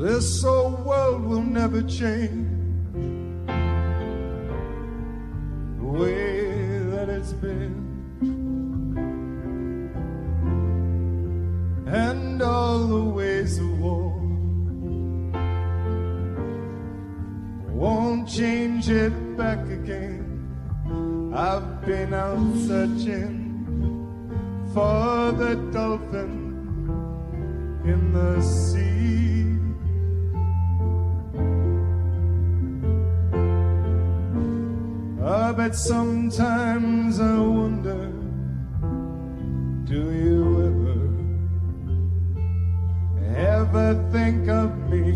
This old world will never change the way that it's been. And all the ways of war won't change it back again. I've been out searching for the dolphin in the sea. Ah, but sometimes I wonder do you ever, ever think of me?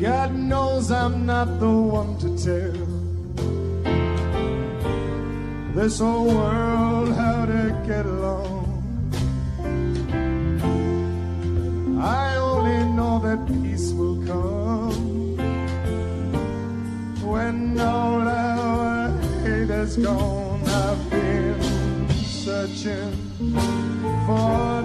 God knows I'm not the one to tell this old world how to get along. I only know that peace will come when all our hate is gone. I've been searching for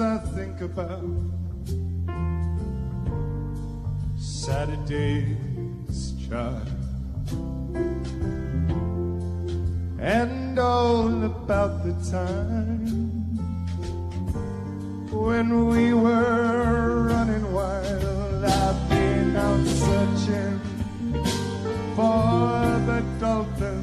I think about Saturday's child and all about the time when we were running wild. I've been out searching for the dolphins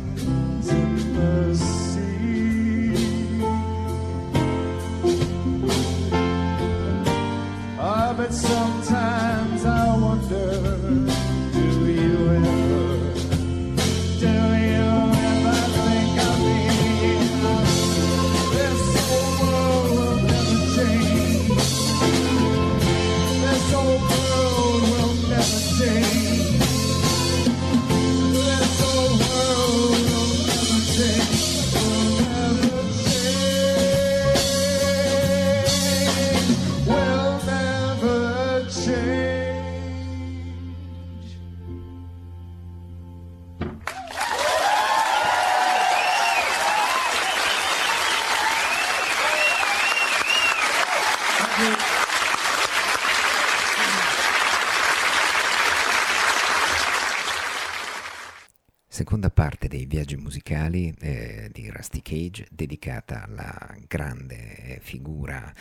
musicali eh, di Rusty Cage dedicata alla grande figura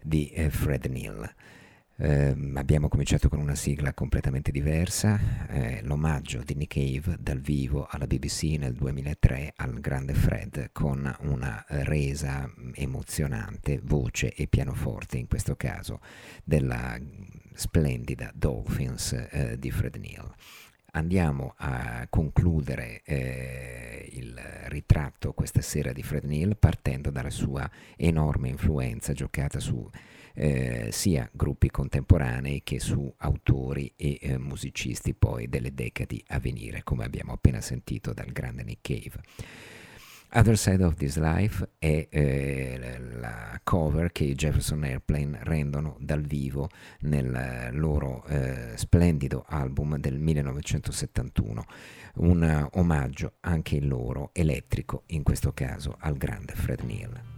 di eh, Fred Neil. Eh, abbiamo cominciato con una sigla completamente diversa, eh, l'omaggio di Nick Cave dal vivo alla BBC nel 2003 al grande Fred con una resa emozionante, voce e pianoforte in questo caso della splendida Dolphins eh, di Fred Neil andiamo a concludere eh, il ritratto questa sera di Fred Neil partendo dalla sua enorme influenza giocata su eh, sia gruppi contemporanei che su autori e eh, musicisti poi delle decadi a venire, come abbiamo appena sentito dal grande Nick Cave. Other Side of This Life è eh, la cover che i Jefferson Airplane rendono dal vivo nel loro eh, splendido album del 1971, un omaggio anche loro elettrico, in questo caso al grande Fred Neil.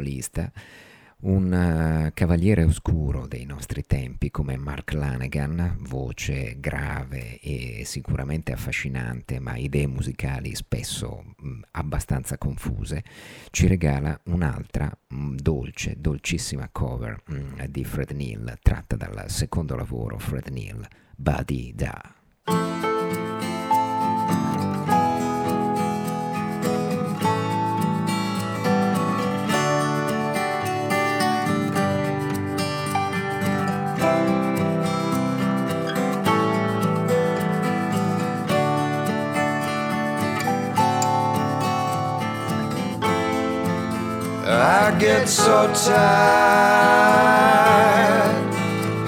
Solista, un uh, cavaliere oscuro dei nostri tempi come Mark Lanegan, voce grave e sicuramente affascinante, ma idee musicali spesso mh, mm, abbastanza confuse, ci regala un'altra mh, mm, dolce, dolcissima cover mh, mm, di Fred Neil, tratta dal secondo lavoro Fred Neil, Buddy Da. I get so tired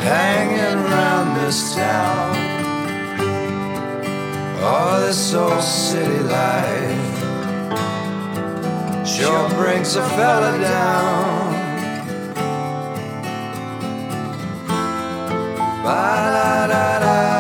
hanging around this town. Oh, this old city life sure brings a fella down. Ba-da-da-da.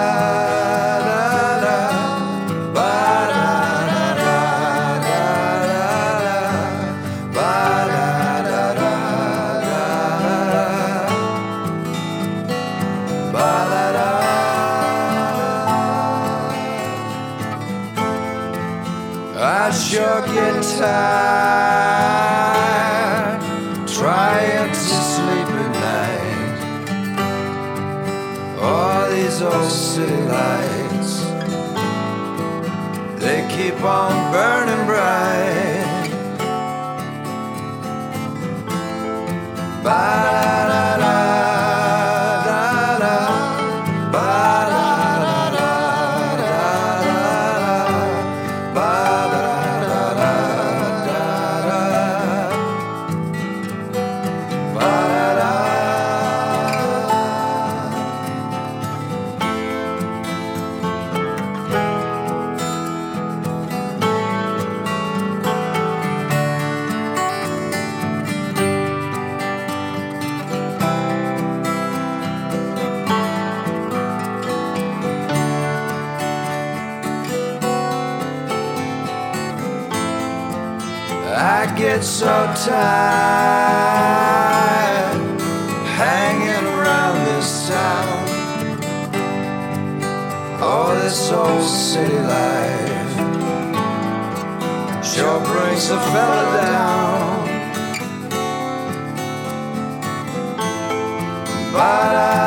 Tired, trying to sleep at night. All these old city lights, they keep on burning bright. Ba-da-da-da. Tired hanging around this town. Oh, this old city life sure brings a fella down. Ba da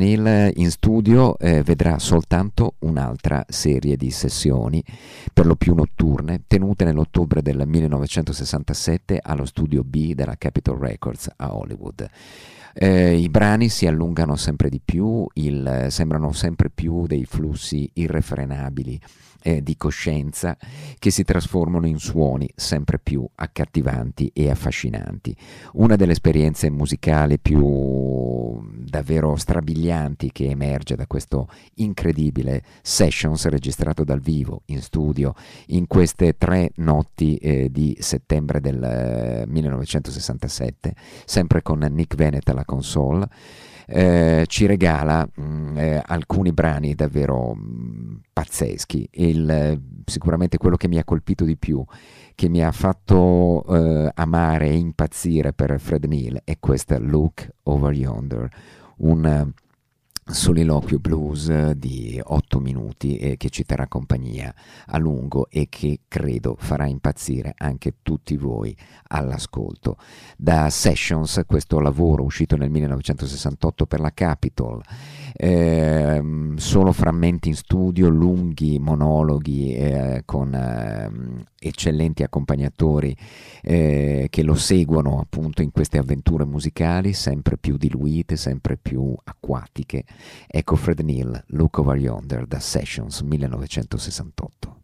Neil in studio eh, vedrà soltanto un'altra serie di sessioni, per lo più notturne, tenute nell'ottobre del 1967 allo studio B della Capitol Records a Hollywood. Eh, I brani si allungano sempre di più, il, sembrano sempre più dei flussi irrefrenabili eh, di coscienza che si trasformano in suoni sempre più accattivanti e affascinanti. Una delle esperienze musicali più davvero strabilianti che emerge da questo incredibile sessions registrato dal vivo in studio in queste tre notti eh, di settembre del eh, 1967, sempre con Nick Venet alla console eh, ci regala mh, mm, eh, alcuni brani davvero mh, mm, pazzeschi. Il, sicuramente quello che mi ha colpito di più, che mi ha fatto eh, amare e impazzire per Fred Neil è questa Look Over Yonder, un soliloquio blues di 8 minuti eh, che ci terrà compagnia a lungo e che credo farà impazzire anche tutti voi all'ascolto. Da Sessions, questo lavoro uscito nel 1968 per la Capitol, eh, solo frammenti in studio, lunghi monologhi eh, con ehm, eccellenti accompagnatori eh, che lo seguono appunto in queste avventure musicali sempre più diluite, sempre più acquatiche. Ecco Fred Neal, Look Over Yonder da Sessions 1968.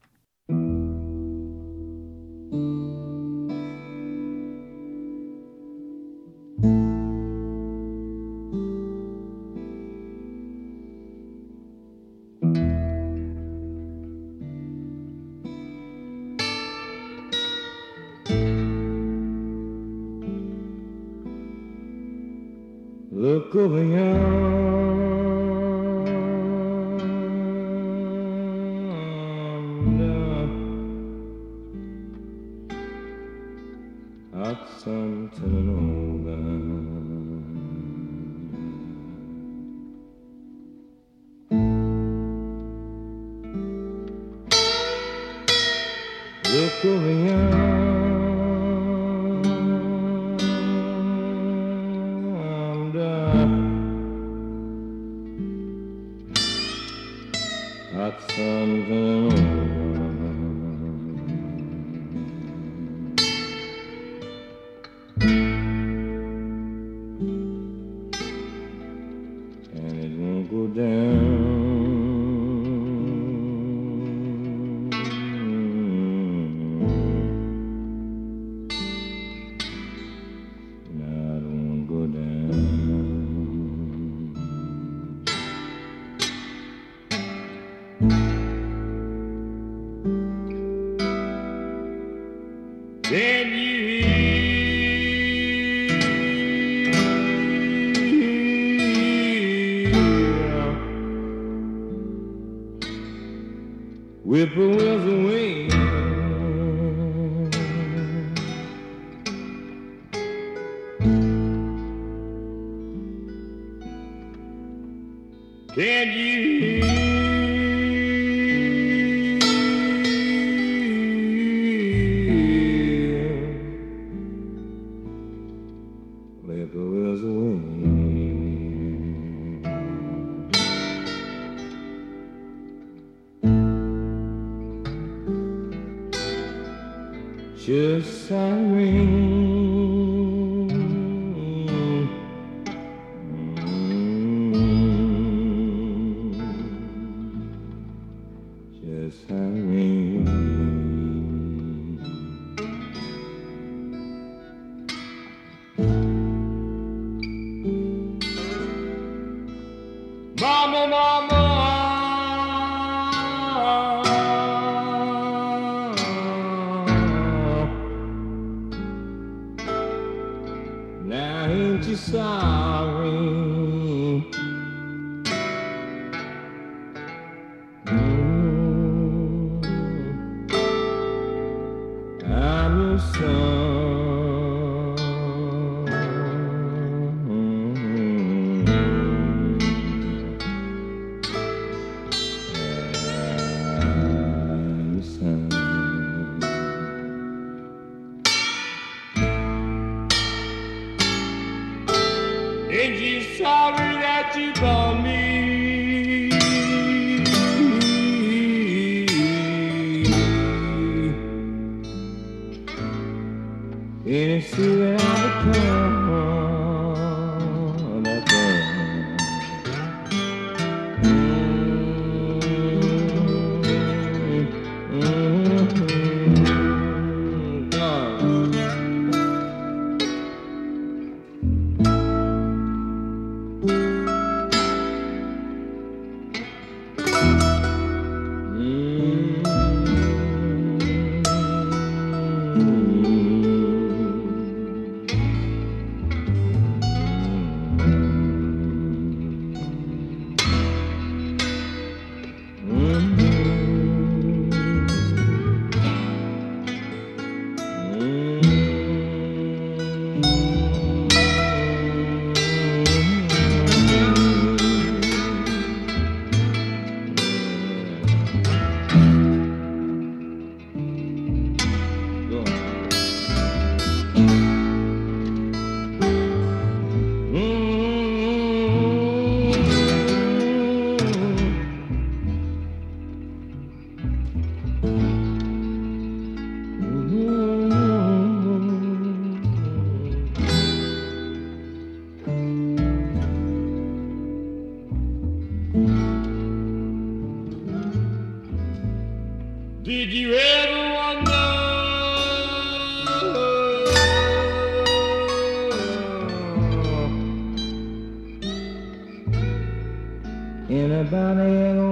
Shabane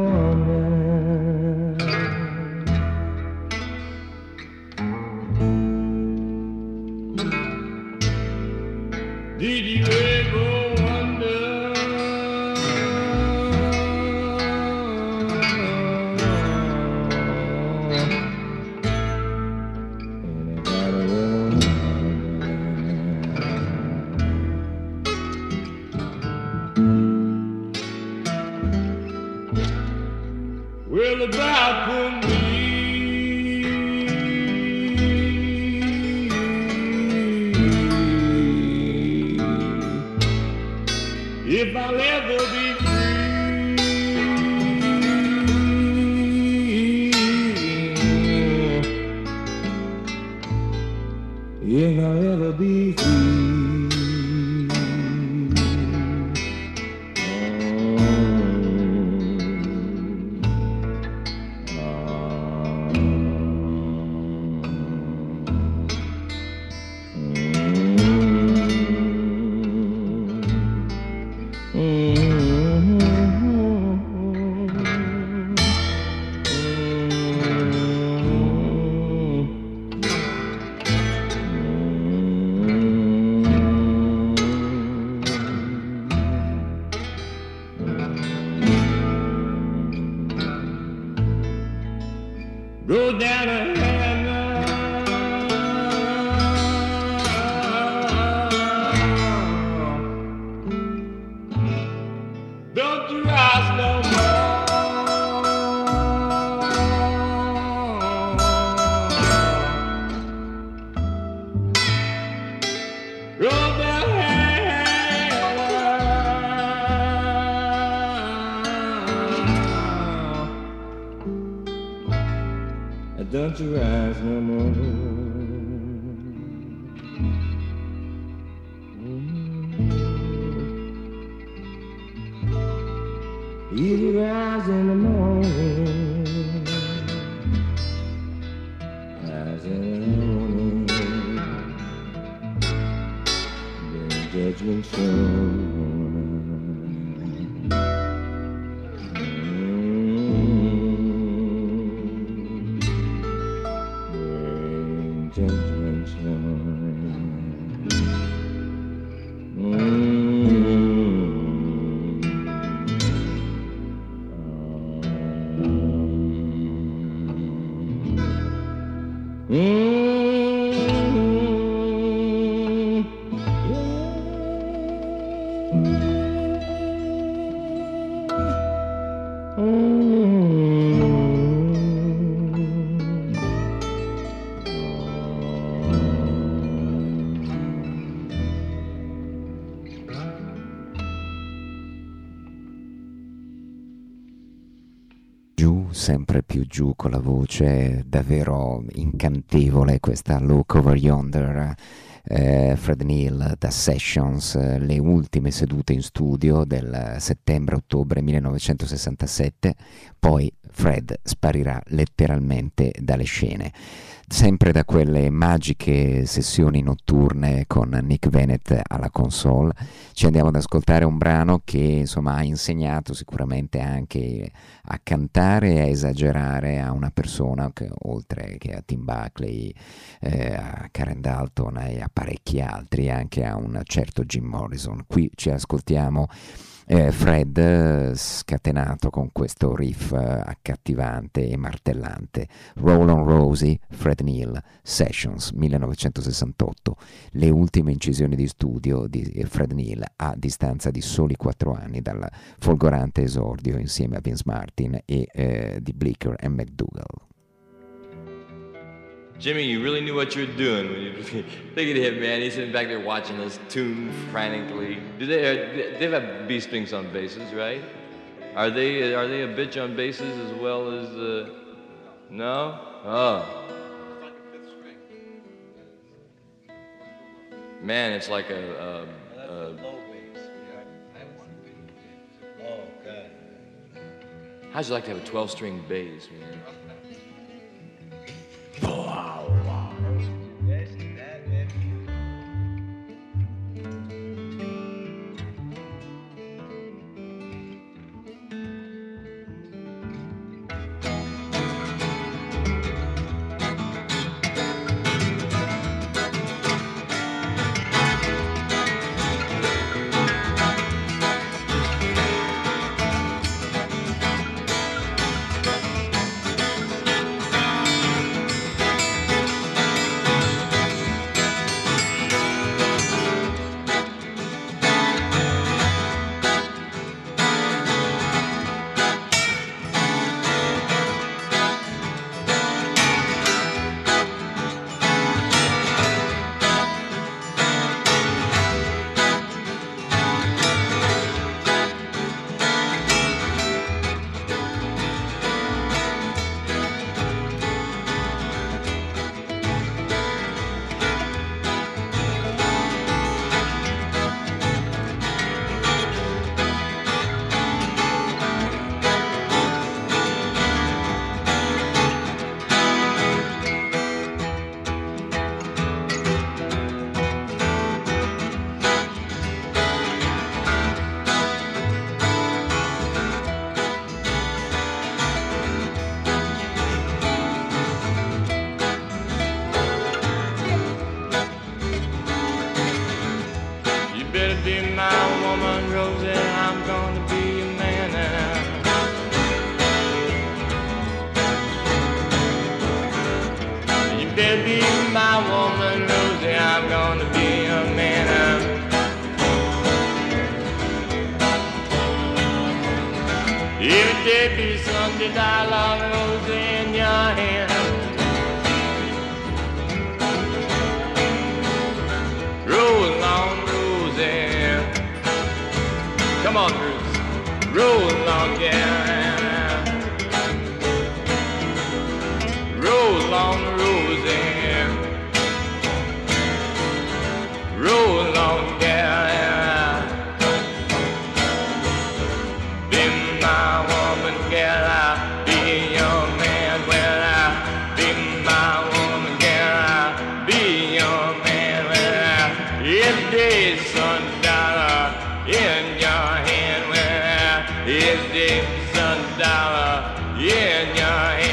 Don't you ask no giù con la voce davvero incantevole, questa Look Over Yonder, eh, Fred Neal da Sessions, eh, le ultime sedute in studio del settembre-ottobre 1967, poi Fred sparirà letteralmente dalle scene. Sempre da quelle magiche sessioni notturne con Nick Bennett alla console, ci andiamo ad ascoltare un brano che insomma ha insegnato sicuramente anche a cantare e a esagerare a una persona che oltre che a Tim Buckley, eh, a Karen Dalton e a parecchi altri, anche a un certo Jim Morrison. Qui ci ascoltiamo eh, Fred eh, scatenato con questo riff eh, accattivante e martellante. Roll on Rosie, Fred Neal, Sessions 1968, le ultime incisioni di studio di Fred Neal a distanza di soli quattro anni dal folgorante esordio insieme a Vince Martin e eh, di Bleecker e McDougall. Jimmy, you really knew what you were doing when you look at him, man. He's sitting back there watching us tune frantically. Do they? Uh, they have B strings on basses, right? Are they? Are they a bitch on basses as well as? Uh, no. Oh. Man, it's like a. a, a How'd you like to have a 12 string bass, man? ボワ is Sundara in your hand? Where is the Sundara in your hand?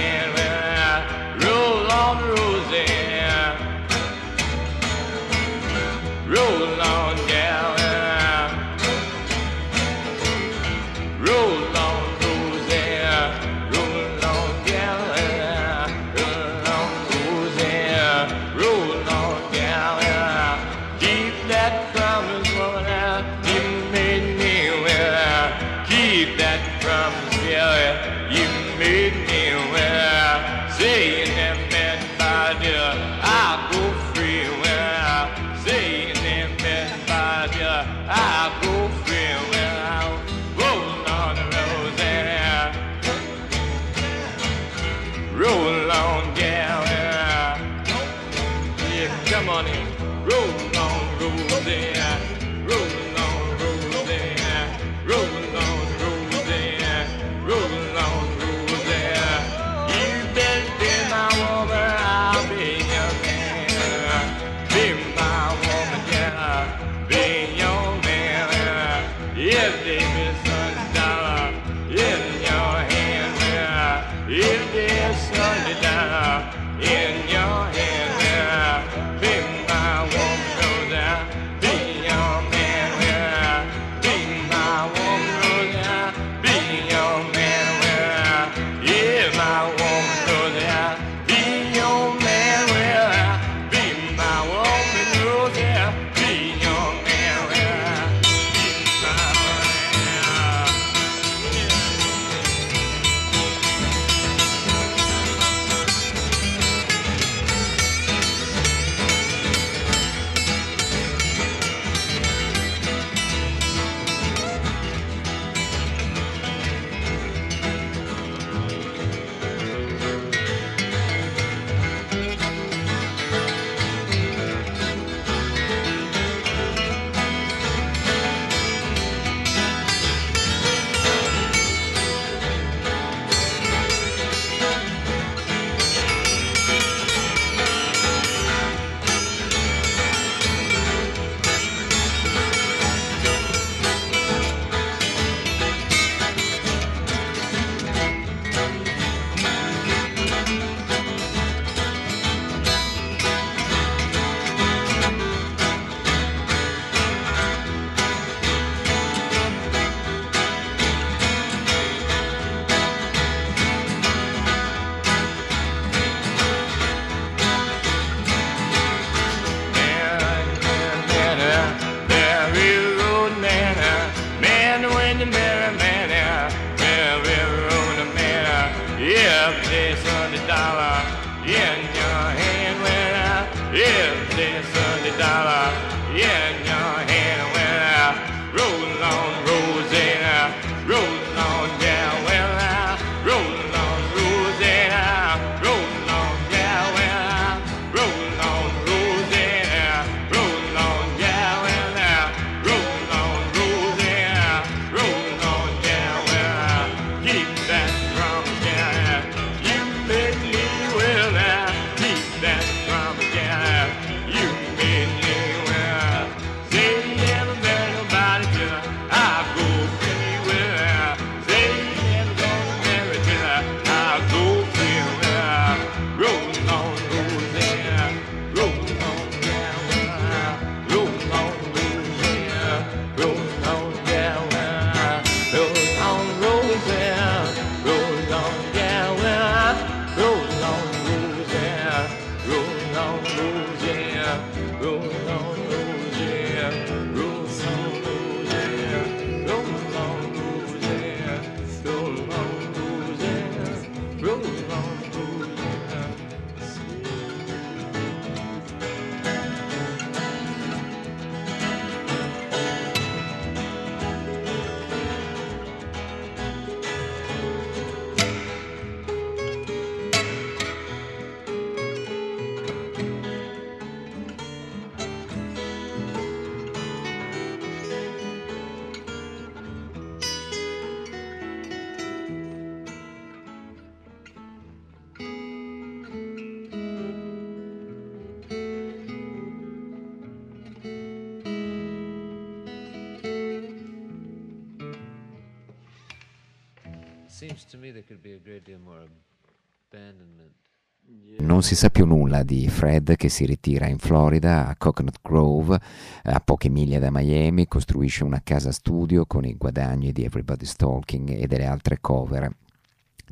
Non si sa più nulla di Fred che si ritira in Florida a Coconut Grove, a poche miglia da Miami, costruisce una casa studio con i guadagni di Everybody's Talking e delle altre cover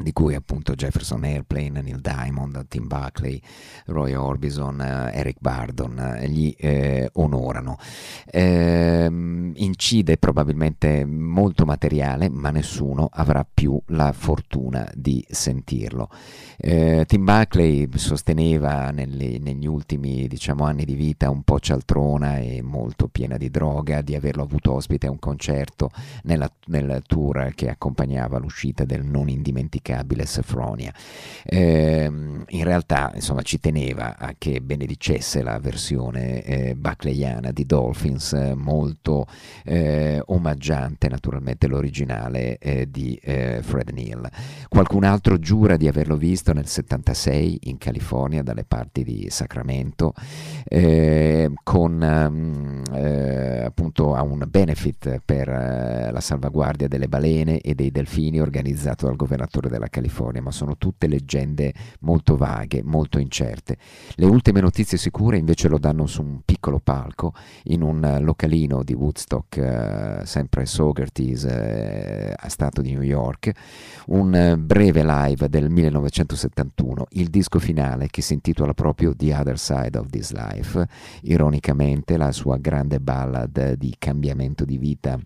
di cui appunto Jefferson Airplane, Neil Diamond, Tim Buckley, Roy Orbison, eh, Eric Bardon eh, gli eh, onorano. Eh, incide probabilmente molto materiale, ma nessuno avrà più la fortuna di sentirlo. Eh, Tim Buckley sosteneva negli, negli ultimi diciamo, anni di vita un po' cialtrona e molto piena di droga di averlo avuto ospite a un concerto nella, nel tour che accompagnava l'uscita del non indimenticato ingiudicabile Sefronia. Eh, in realtà insomma, ci teneva a che benedicesse la versione eh, buckleyana di Dolphins, eh, molto eh, omaggiante naturalmente l'originale eh, di eh, Fred Neal. Qualcun altro giura di averlo visto nel 76 in California dalle parti di Sacramento con um, appunto a un benefit per la salvaguardia delle balene e dei delfini organizzato dal governatore della della California, ma sono tutte leggende molto vaghe, molto incerte. Le ultime notizie sicure invece lo danno su un piccolo palco in un localino di Woodstock, eh, sempre Sogerties, eh, a stato di New York, un breve live del 1971, il disco finale che si intitola proprio The Other Side of This Life, ironicamente la sua grande ballad di cambiamento di vita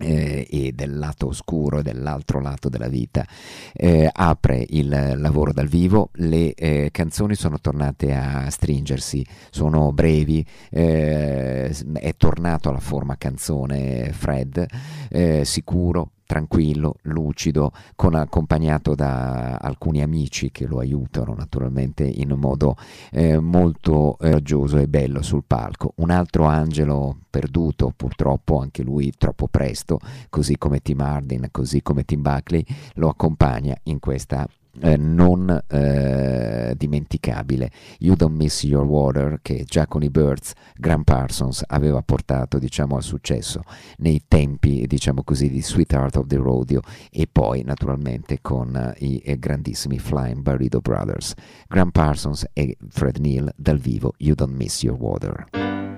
eh, e del lato oscuro e dell'altro lato della vita eh, apre il lavoro dal vivo. Le eh, canzoni sono tornate a stringersi sono brevi eh, è tornato alla forma canzone Fred eh, sicuro tranquillo, lucido, con, accompagnato da alcuni amici che lo aiutano naturalmente in modo eh, molto raggioso e bello sul palco. Un altro angelo perduto, purtroppo anche lui troppo presto, così come Tim Hardin, così come Tim Buckley, lo accompagna in questa eh, non eh, dimenticabile. You Don't Miss Your Water che già con i Birds Graham Parsons aveva portato diciamo al successo nei tempi diciamo così di Sweetheart of the Rodeo e poi naturalmente con uh, i eh, grandissimi Flying Burrito Brothers. Graham Parsons e Fred Neal dal vivo You Don't Miss Your Water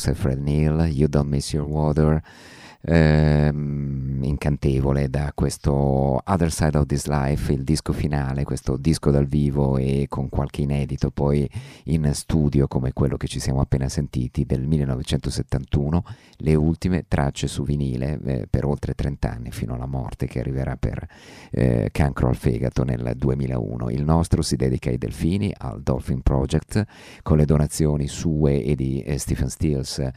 Parsons e Fred Neal, You Don't Miss Your Water, ehm, incantevole da questo Other Side of This Life, il disco finale, questo disco dal vivo e con qualche inedito poi in studio come quello che ci siamo appena sentiti del 1971, le ultime tracce su vinile eh, per oltre 30 anni fino alla morte che arriverà per eh, cancro al fegato nel 2001. Il nostro si dedica ai delfini, al Dolphin Project, con le donazioni sue e di eh, Stephen Stills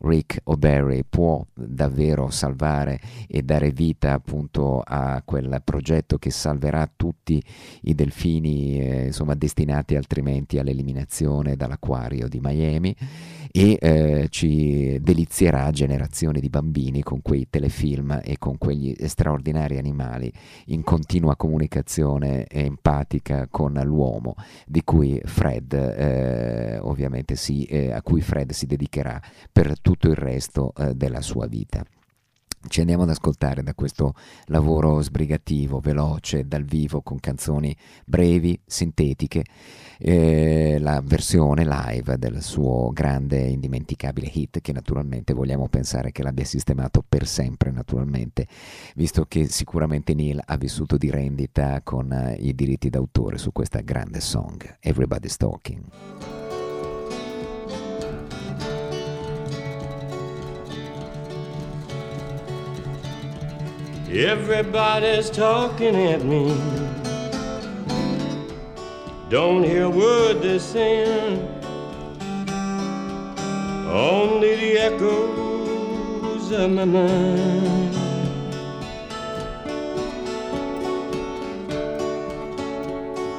Rick O'Barry può davvero salvare e dare vita appunto a quel progetto che salverà tutti i delfini eh, insomma destinati altrimenti all'eliminazione dall'acquario di Miami e eh, ci delizierà generazioni di bambini con quei telefilm e con quegli straordinari animali in continua comunicazione empatica con l'uomo di cui Fred eh, ovviamente si, eh, a cui Fred si dedicherà per tutto il resto eh, della sua vita. Ci andiamo ad ascoltare da questo lavoro sbrigativo, veloce, dal vivo, con canzoni brevi, sintetiche, eh, la versione live del suo grande e indimenticabile hit che naturalmente vogliamo pensare che l'abbia sistemato per sempre naturalmente visto che sicuramente Neil ha vissuto di rendita con eh, i diritti d'autore su questa grande song Everybody's Talking. Everybody's talking at me Don't hear a word they're saying, only the echoes of my mind.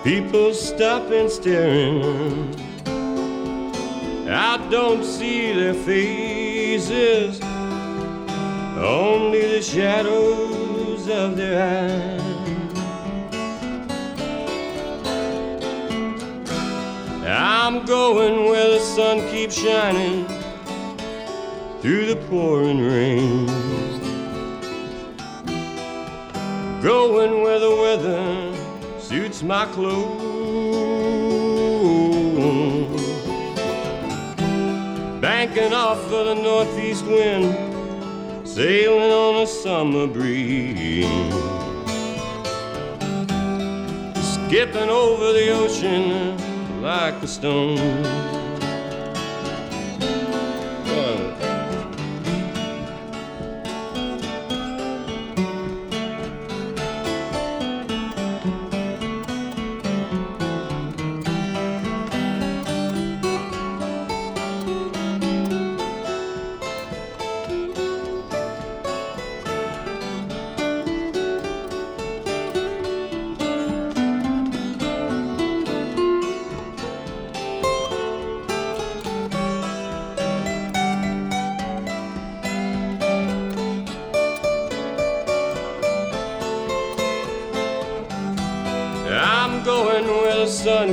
People stop and staring. I don't see their faces, only the shadows of their eyes. I'm going where the sun keeps shining through the pouring rain. Going where the weather suits my clothes. Banking off of the northeast wind, sailing on a summer breeze. Skipping over the ocean like a stone.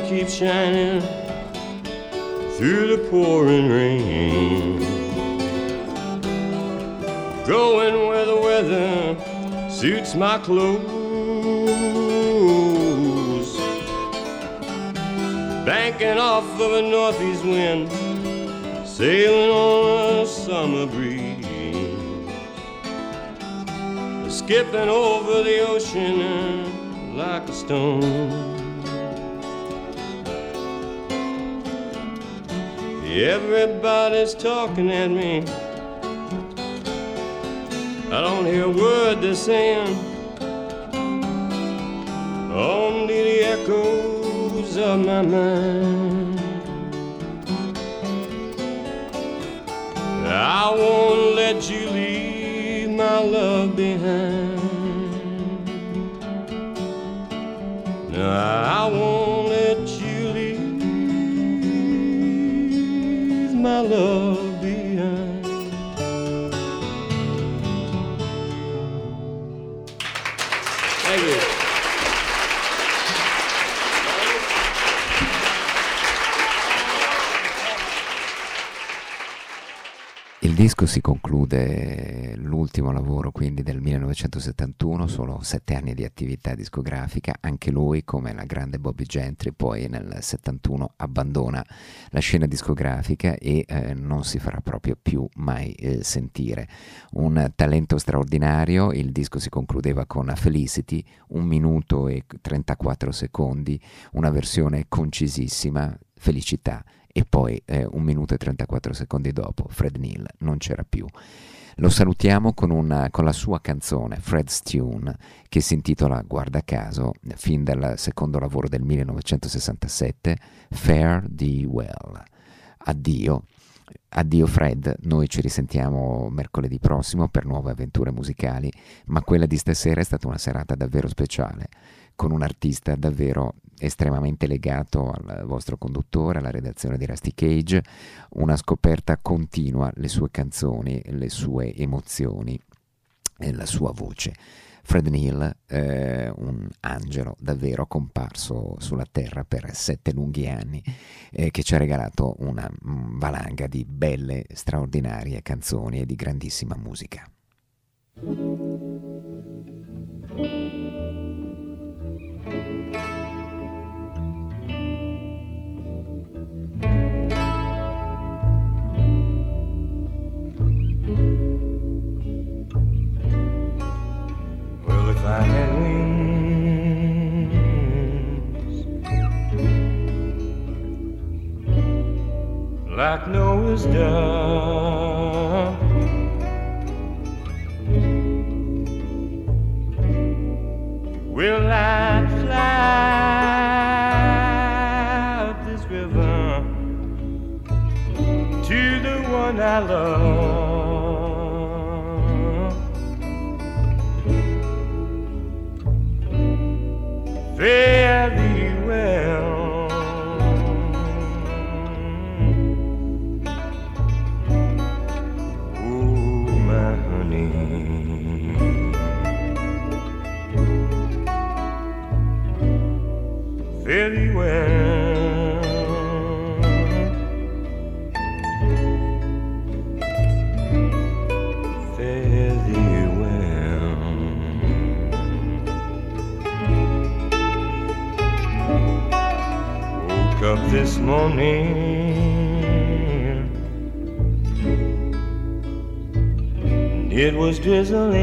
Keeps shining through the pouring rain. Going where the weather suits my clothes. Banking off of a northeast wind, sailing on a summer breeze. Skipping over the ocean like a stone. Everybody's talking at me. I don't hear a word they're saying. Only the echoes of my mind. Si conclude, l'ultimo lavoro quindi del 1971, solo sette anni di attività discografica, anche lui come la grande Bobby Gentry poi nel 71 abbandona la scena discografica e eh, non si farà proprio più mai eh, sentire. Un talento straordinario, il disco si concludeva con Felicity, un minuto e 34 secondi, una versione concisissima, felicità e poi eh, un minuto e 34 secondi dopo Fred Neil non c'era più. Lo salutiamo con, una, con la sua canzone Fred's Tune che si intitola, guarda caso, fin dal secondo lavoro del 1967, Fare Thee Well. Addio. Addio Fred, noi ci risentiamo mercoledì prossimo per nuove avventure musicali, ma quella di stasera è stata una serata davvero speciale, con un artista davvero estremamente legato al vostro conduttore, alla redazione di Rusty Cage, una scoperta continua, le sue canzoni, le sue emozioni e la sua voce. Fred Neil, eh, un angelo davvero comparso sulla terra per sette lunghi anni, eh, che ci ha regalato una valanga di belle, straordinarie canzoni e di grandissima musica. Like Noah's dove, will I fly up this river to the one I love? Drizzling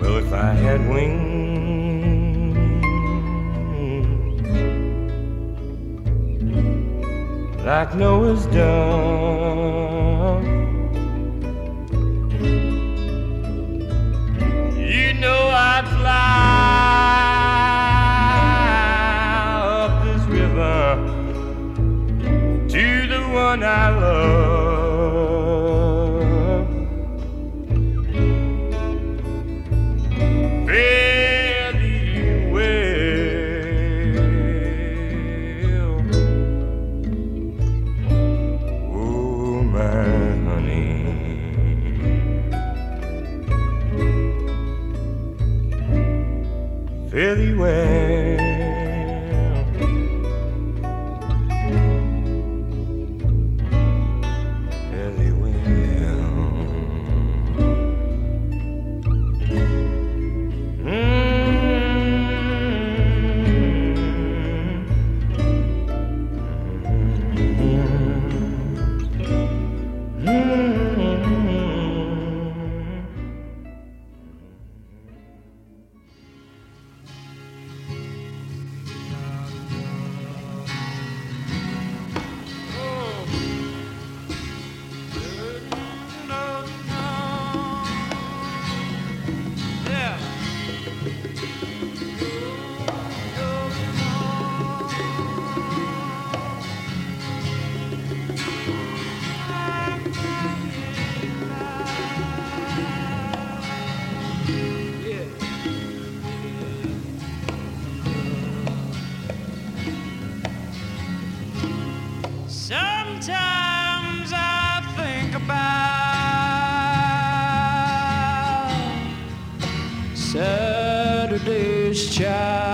Well, if I had wings like Noah's dove. Sometimes I think about Saturday's child.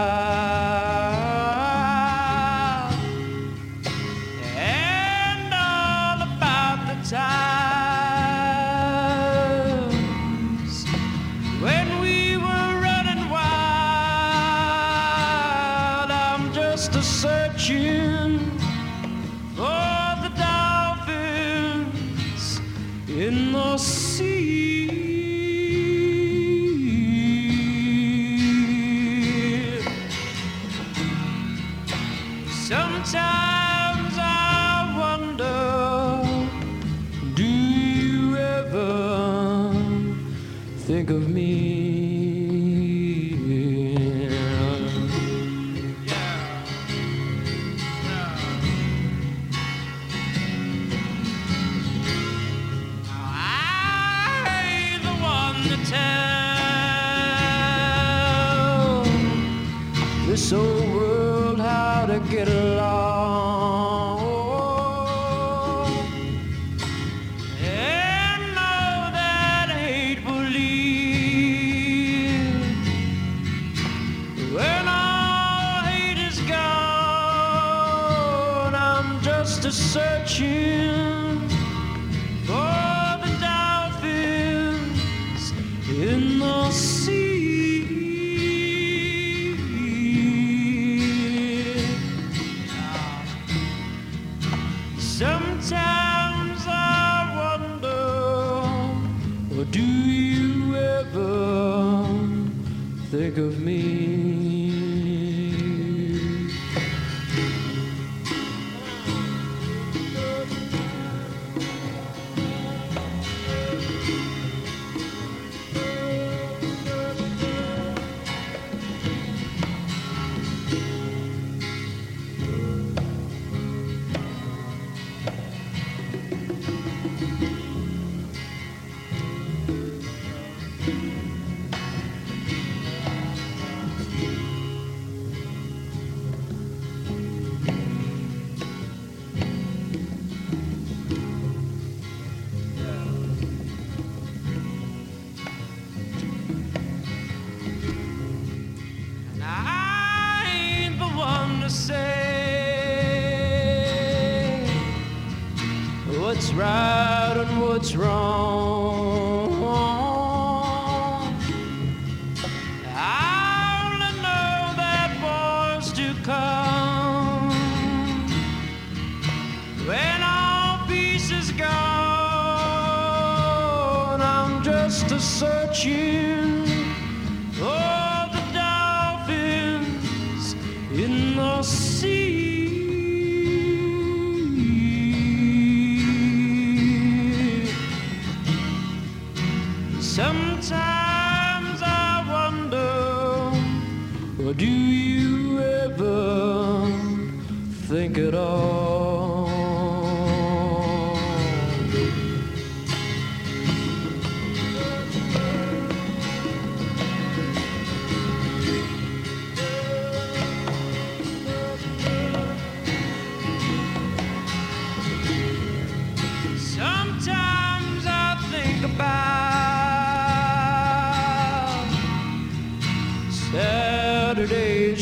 of me.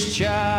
Child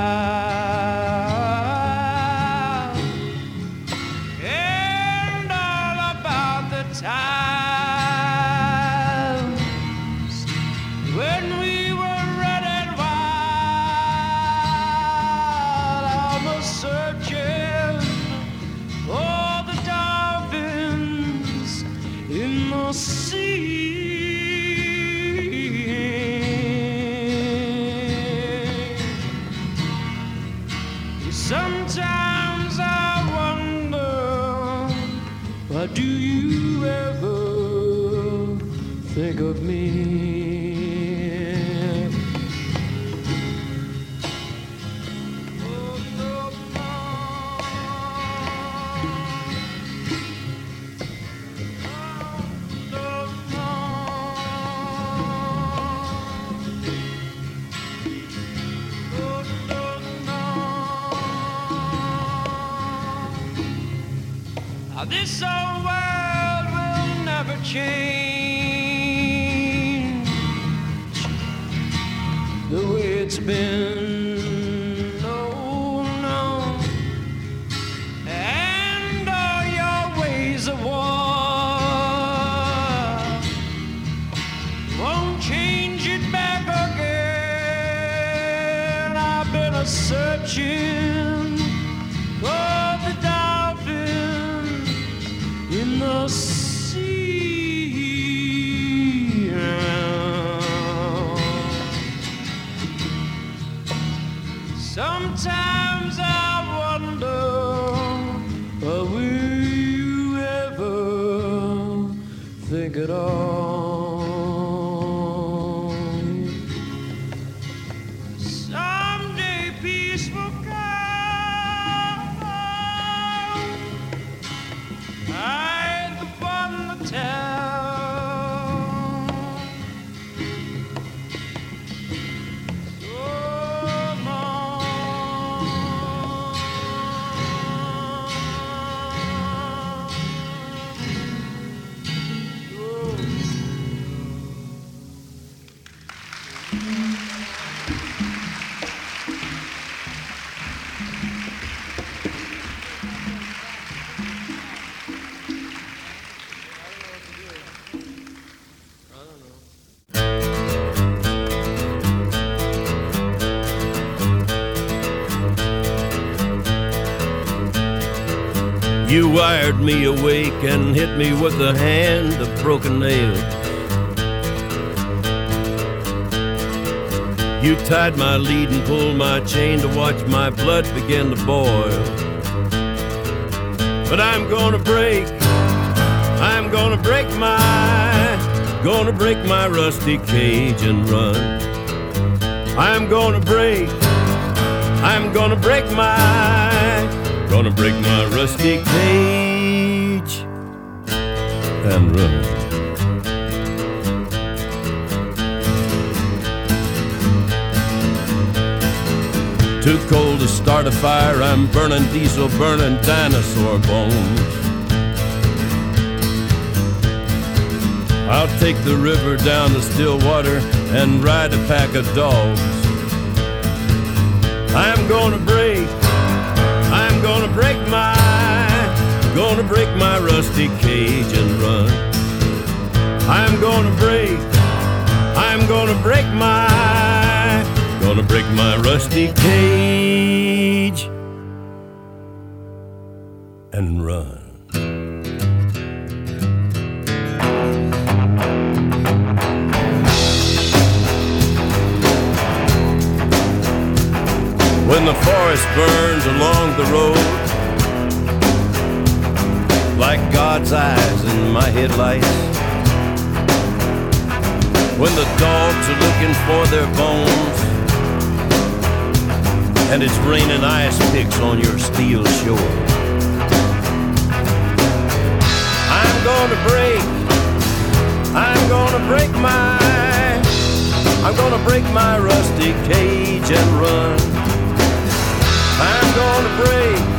Sometimes I wonder, will you ever think at all? Me with a hand of broken nails. You tied my lead and pulled my chain to watch my blood begin to boil. But I'm gonna break, I'm gonna break my, gonna break my rusty cage and run. I'm gonna break, I'm gonna break my, gonna break my rusty cage and. Too cold to start a fire, I'm burning diesel, burning dinosaur bones. I'll take the river down to Stillwater and ride a pack of dogs. I'm gonna break, gonna break my rusty cage and run. I'm gonna break, I'm gonna break my, gonna break my rusty cage and run. When the forest burns along the road, like God's eyes in my headlights. when the dogs are looking for their bones and it's raining ice picks on your steel shore. I'm gonna break, I'm gonna break my, I'm gonna break my rusty cage and run. I'm gonna break,